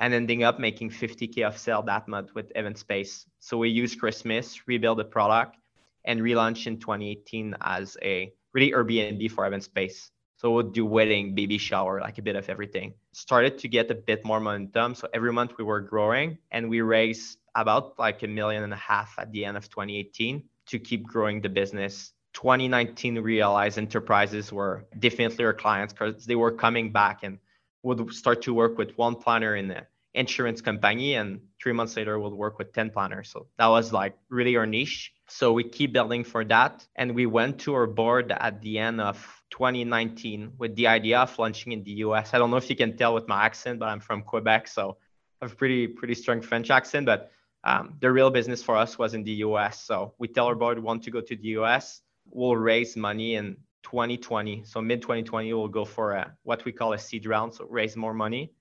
and ending up making 50k of sale that month with event space. So we used Christmas, rebuild the product, and relaunch in 2018 as a really Airbnb for event space. So we'll do wedding, baby shower, like a bit of everything. Started to get a bit more momentum. So every month we were growing and we raised about like a million and a half at the end of 2018 to keep growing the business 2019 realized enterprises were definitely our clients because they were coming back and would start to work with one planner in the insurance company and three months later we'll work with 10 planners so that was like really our niche. So we keep building for that. And we went to our board at the end of 2019 with the idea of launching in the us i don't know if you can tell with my accent but i'm from quebec so i have a pretty pretty strong french accent. But um, the real business for us was in the us so we tell our board we want to go to the us we'll raise money in 2020. So mid 2020, we'll go for a, what we call a seed round, so raise more money.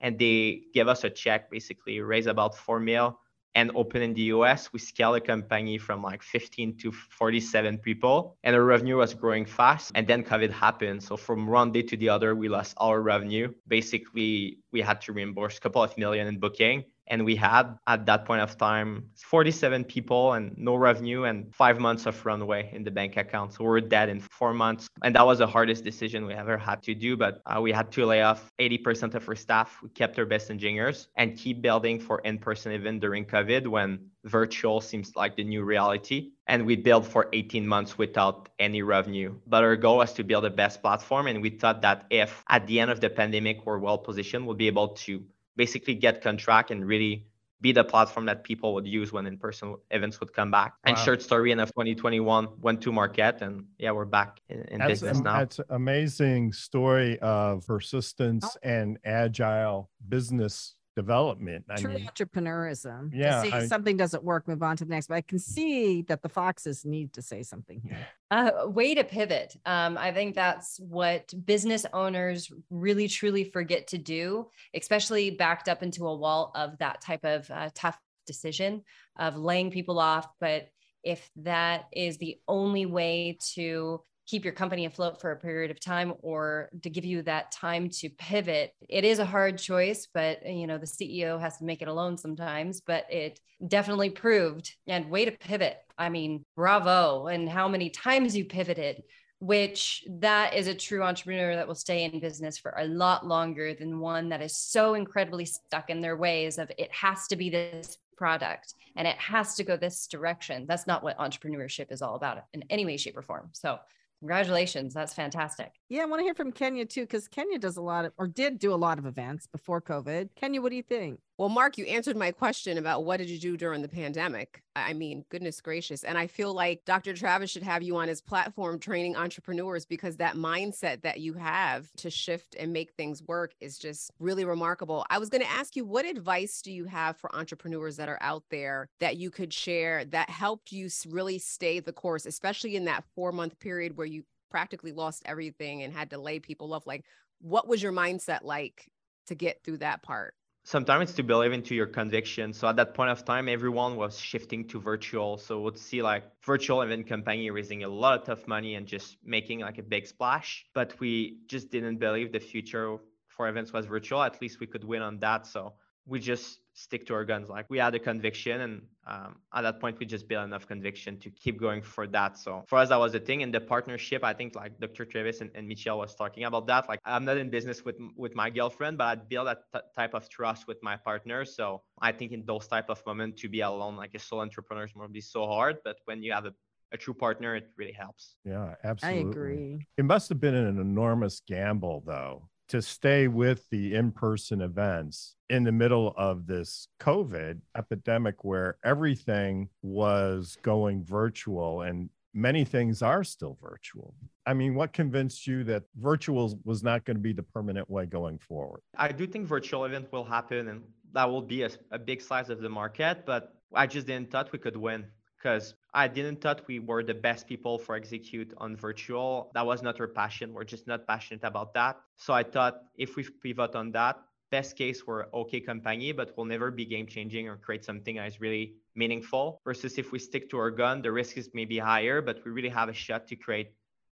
And they give us a check, basically raise about four mil and open in the US. We scale the company from like 15 to 47 people, and our revenue was growing fast. And then COVID happened. So from one day to the other, we lost our revenue. Basically, we had to reimburse a couple of million in booking and we had at that point of time 47 people and no revenue and five months of runway in the bank account. So we're dead in four months. And that was the hardest decision we ever had to do but uh, we had to lay off 80% of our staff. We kept our best engineers and keep building for in-person event during covid when virtual seems like the new reality. And we built for 18 months without any revenue. But our goal was to build the best platform and we thought that if at the end of the pandemic we're well positioned we'll be able to basically get contract and really be the platform that people would use when in-person events would come back. Wow. And short story, end of 2021 went to market, and yeah, we're back in, in that's, business now. That's amazing story of persistence oh. and agile business development. I True mean, entrepreneurism. Yeah. see I, something doesn't work, move on to the next. But I can see that the foxes need to say something here. Uh, way to pivot. Um, I think that's what business owners really truly forget to do, especially backed up into a wall of that type of uh, tough decision of laying people off. But if that is the only way to keep your company afloat for a period of time or to give you that time to pivot. It is a hard choice but you know the ceo has to make it alone sometimes but it definitely proved and way to pivot. I mean bravo and how many times you pivoted which that is a true entrepreneur that will stay in business for a lot longer than one that is so incredibly stuck in their ways of it has to be this product and it has to go this direction. That's not what entrepreneurship is all about in any way shape or form. So Congratulations. That's fantastic. Yeah, I want to hear from Kenya too, because Kenya does a lot of, or did do a lot of events before COVID. Kenya, what do you think? Well, Mark, you answered my question about what did you do during the pandemic? I mean, goodness gracious. And I feel like Dr. Travis should have you on his platform training entrepreneurs because that mindset that you have to shift and make things work is just really remarkable. I was going to ask you, what advice do you have for entrepreneurs that are out there that you could share that helped you really stay the course, especially in that four month period where you practically lost everything and had to lay people off? Like, what was your mindset like to get through that part? Sometimes to believe into your conviction. So at that point of time, everyone was shifting to virtual. So we'd see like virtual event company raising a lot of money and just making like a big splash. But we just didn't believe the future for events was virtual. At least we could win on that. So we just stick to our guns. Like we had a conviction, and um, at that point, we just built enough conviction to keep going for that. So for us, that was the thing. In the partnership, I think like Dr. Travis and, and Michelle was talking about that. Like I'm not in business with with my girlfriend, but I build that t- type of trust with my partner. So I think in those type of moments, to be alone like a sole entrepreneur is probably so hard. But when you have a a true partner, it really helps. Yeah, absolutely. I agree. It must have been an enormous gamble, though, to stay with the in person events in the middle of this COVID epidemic where everything was going virtual and many things are still virtual. I mean, what convinced you that virtual was not going to be the permanent way going forward? I do think virtual event will happen and that will be a, a big slice of the market, but I just didn't thought we could win because I didn't thought we were the best people for execute on virtual. That was not our passion. We're just not passionate about that. So I thought if we pivot on that, best case we're okay company, but we'll never be game changing or create something that is really meaningful. Versus if we stick to our gun, the risk is maybe higher, but we really have a shot to create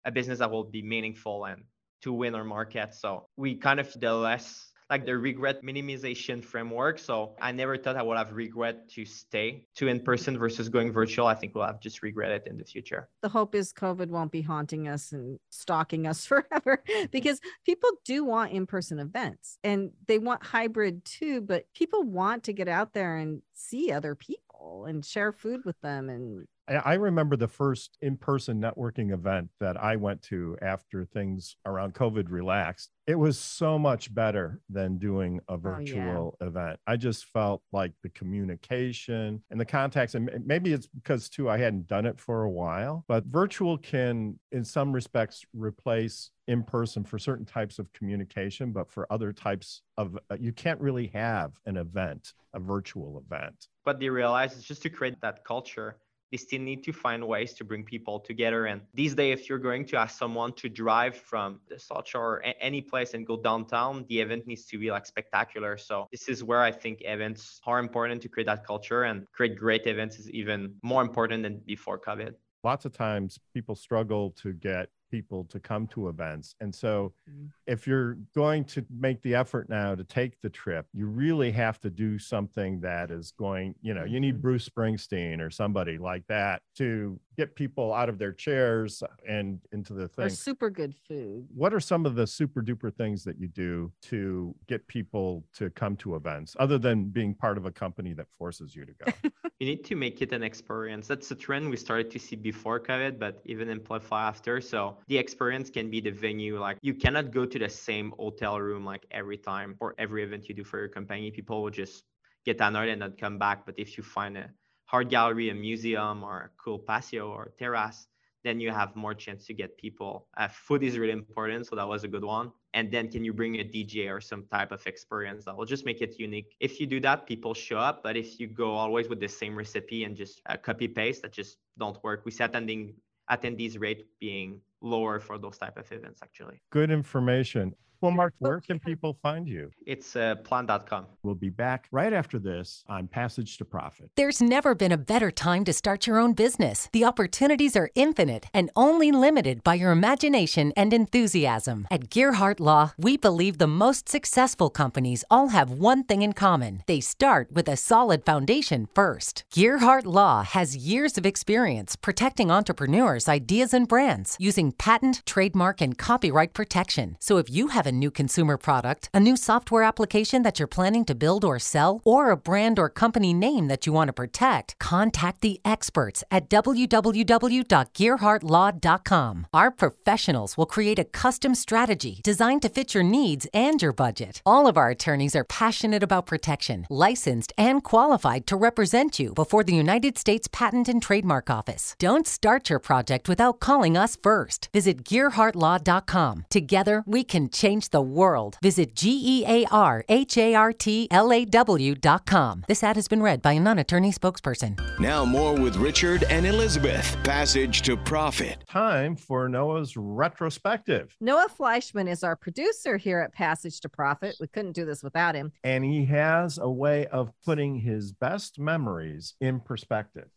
a business that will be meaningful and to win our market. So we kind of the less like the regret minimization framework. So I never thought I would have regret to stay to in person versus going virtual. I think we'll have just regret it in the future. The hope is COVID won't be haunting us and stalking us forever because people do want in person events and they want hybrid too, but people want to get out there and see other people and share food with them and I remember the first in person networking event that I went to after things around COVID relaxed. It was so much better than doing a virtual oh, yeah. event. I just felt like the communication and the contacts, and maybe it's because too I hadn't done it for a while, but virtual can, in some respects, replace in person for certain types of communication, but for other types of, uh, you can't really have an event, a virtual event. What they realize is just to create that culture they still need to find ways to bring people together. And these days, if you're going to ask someone to drive from the South Shore or any place and go downtown, the event needs to be like spectacular. So this is where I think events are important to create that culture and create great events is even more important than before COVID. Lots of times people struggle to get people to come to events. And so mm-hmm. if you're going to make the effort now to take the trip, you really have to do something that is going, you know, you need mm-hmm. Bruce Springsteen or somebody like that to get people out of their chairs and into the thing. Or super good food. What are some of the super duper things that you do to get people to come to events other than being part of a company that forces you to go? you need to make it an experience. That's a trend we started to see before COVID, but even amplify after. So the experience can be the venue. Like you cannot go to the same hotel room like every time or every event you do for your company. People will just get annoyed and not come back. But if you find a art gallery, a museum, or a cool patio or terrace, then you have more chance to get people. Uh, food is really important, so that was a good one. And then can you bring a DJ or some type of experience that will just make it unique? If you do that, people show up. But if you go always with the same recipe and just uh, copy paste, that just don't work. We see attending attendees rate being lower for those type of events actually. Good information. Well, Mark, where can people find you? It's uh, planned.com. We'll be back right after this on Passage to Profit. There's never been a better time to start your own business. The opportunities are infinite and only limited by your imagination and enthusiasm. At Gearhart Law, we believe the most successful companies all have one thing in common they start with a solid foundation first. Gearhart Law has years of experience protecting entrepreneurs' ideas and brands using patent, trademark, and copyright protection. So if you have a new consumer product, a new software application that you're planning to build or sell, or a brand or company name that you want to protect, contact the experts at www.gearhartlaw.com. Our professionals will create a custom strategy designed to fit your needs and your budget. All of our attorneys are passionate about protection, licensed, and qualified to represent you before the United States Patent and Trademark Office. Don't start your project without calling us first. Visit gearhartlaw.com. Together, we can change change the world. Visit G E A R H A R T L A W dot com. This ad has been read by a non attorney spokesperson. Now, more with Richard and Elizabeth. Passage to Profit. Time for Noah's retrospective. Noah Fleischman is our producer here at Passage to Profit. We couldn't do this without him. And he has a way of putting his best memories in perspective.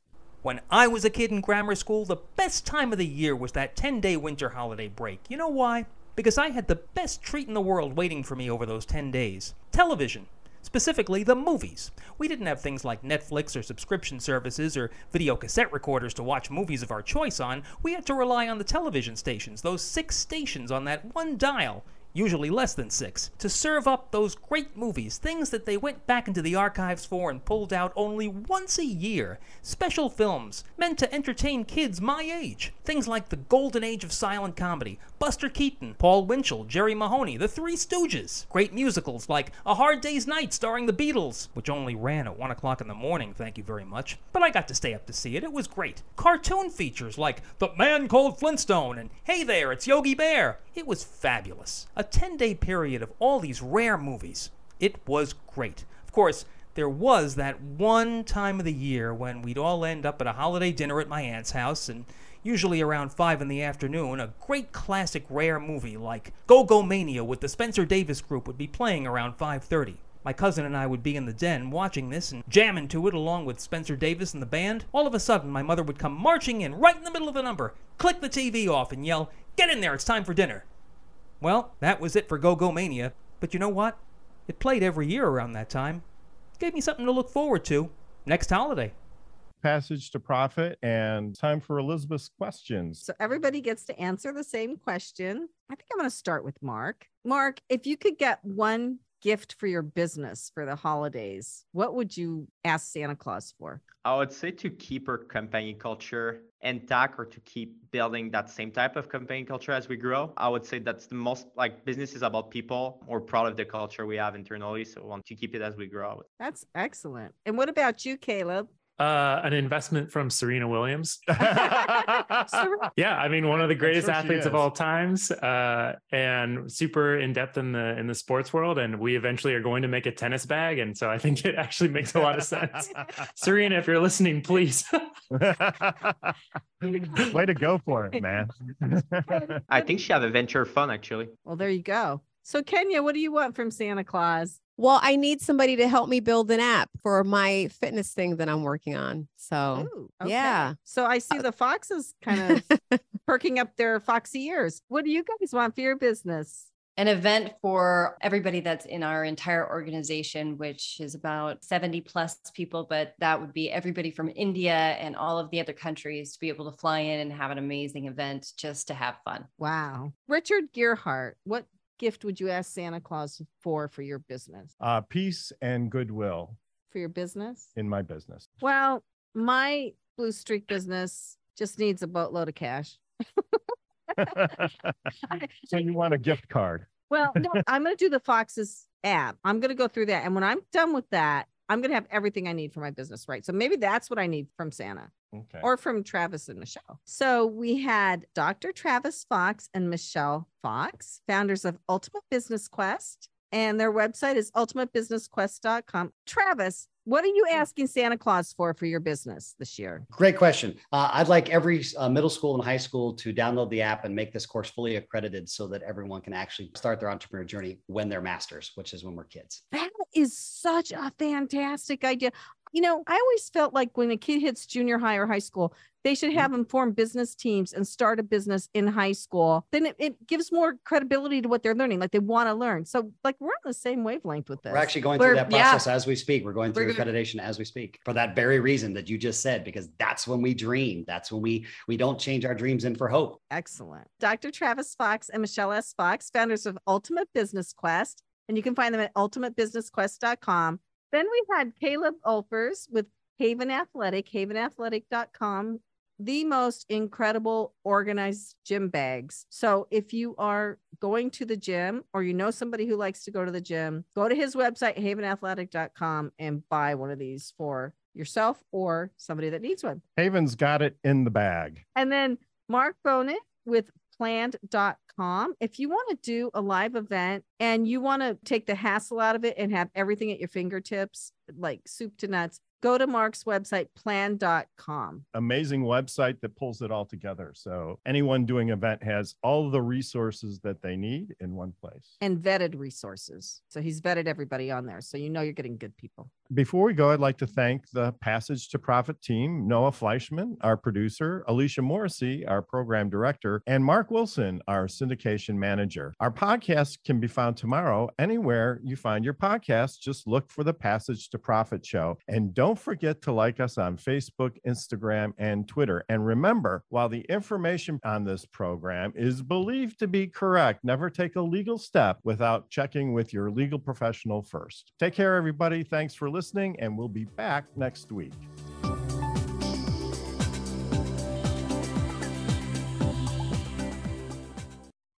When I was a kid in grammar school, the best time of the year was that 10 day winter holiday break. You know why? Because I had the best treat in the world waiting for me over those 10 days television. Specifically, the movies. We didn't have things like Netflix or subscription services or video cassette recorders to watch movies of our choice on. We had to rely on the television stations, those six stations on that one dial usually less than six, to serve up those great movies, things that they went back into the archives for and pulled out only once a year. Special films meant to entertain kids my age. Things like The Golden Age of Silent Comedy, Buster Keaton, Paul Winchell, Jerry Mahoney, The Three Stooges. Great musicals like A Hard Day's Night starring the Beatles, which only ran at 1 o'clock in the morning, thank you very much. But I got to stay up to see it, it was great. Cartoon features like The Man Called Flintstone and Hey There, It's Yogi Bear. It was fabulous. A 10 day period of all these rare movies. It was great. Of course, there was that one time of the year when we'd all end up at a holiday dinner at my aunt's house and usually around 5 in the afternoon, a great classic rare movie like Go-Go Mania with the Spencer Davis group would be playing around 5:30. My cousin and I would be in the den watching this and jamming to it along with Spencer Davis and the band. All of a sudden, my mother would come marching in right in the middle of the number, click the TV off, and yell, Get in there, it's time for dinner. Well, that was it for Go Go Mania. But you know what? It played every year around that time. Gave me something to look forward to next holiday. Passage to profit and time for Elizabeth's questions. So everybody gets to answer the same question. I think I'm going to start with Mark. Mark, if you could get one gift for your business for the holidays, what would you ask Santa Claus for? I would say to keep our company culture intact or to keep building that same type of company culture as we grow. I would say that's the most like business is about people. We're proud of the culture we have internally. So we want to keep it as we grow. That's excellent. And what about you, Caleb? Uh, an investment from Serena Williams. yeah, I mean, one of the greatest sure athletes of all times, uh, and super in depth in the in the sports world. And we eventually are going to make a tennis bag, and so I think it actually makes a lot of sense. Serena, if you're listening, please. Way to go for it, man. I think she have a venture fund actually. Well, there you go. So, Kenya, what do you want from Santa Claus? Well, I need somebody to help me build an app for my fitness thing that I'm working on. So, Ooh, yeah. So I see uh, the foxes kind of perking up their foxy ears. What do you guys want for your business? an event for everybody that's in our entire organization, which is about 70 plus people, but that would be everybody from India and all of the other countries to be able to fly in and have an amazing event just to have fun. Wow. Richard Gearhart, what gift would you ask Santa Claus for for your business? uh, peace and goodwill For your business? in my business. Well, my Blue Streak business just needs a boatload of cash. so you want a gift card? Well, no, I'm going to do the Foxes app. I'm going to go through that. And when I'm done with that, I'm going to have everything I need for my business, right? So maybe that's what I need from Santa Okay. or from Travis and Michelle. So we had Dr. Travis Fox and Michelle Fox, founders of Ultimate Business Quest, and their website is ultimatebusinessquest.com. Travis, what are you asking Santa Claus for for your business this year? Great question. Uh, I'd like every uh, middle school and high school to download the app and make this course fully accredited so that everyone can actually start their entrepreneur journey when they're masters, which is when we're kids. That is such a fantastic idea. You know, I always felt like when a kid hits junior high or high school, they should mm-hmm. have them form business teams and start a business in high school. Then it, it gives more credibility to what they're learning. Like they want to learn. So, like, we're on the same wavelength with this. We're actually going We're- through that yeah. process as we speak. We're going through We're go- accreditation as we speak for that very reason that you just said, because that's when we dream. That's when we we don't change our dreams in for hope. Excellent. Dr. Travis Fox and Michelle S. Fox, founders of Ultimate Business Quest. And you can find them at ultimatebusinessquest.com. Then we had Caleb Ulfers with Haven Athletic, havenathletic.com, the most incredible organized gym bags. So if you are going to the gym or you know somebody who likes to go to the gym, go to his website, havenathletic.com, and buy one of these for yourself or somebody that needs one. Haven's got it in the bag. And then Mark Bonin with planned.com. If you want to do a live event and you want to take the hassle out of it and have everything at your fingertips, like soup to nuts, go to Mark's website, planned.com. Amazing website that pulls it all together. So anyone doing event has all the resources that they need in one place. and vetted resources. So he's vetted everybody on there. So you know you're getting good people. Before we go, I'd like to thank the Passage to Profit team Noah Fleischman, our producer, Alicia Morrissey, our program director, and Mark Wilson, our syndication manager. Our podcast can be found tomorrow anywhere you find your podcast. Just look for the Passage to Profit show. And don't forget to like us on Facebook, Instagram, and Twitter. And remember, while the information on this program is believed to be correct, never take a legal step without checking with your legal professional first. Take care, everybody. Thanks for listening, and we'll be back next week.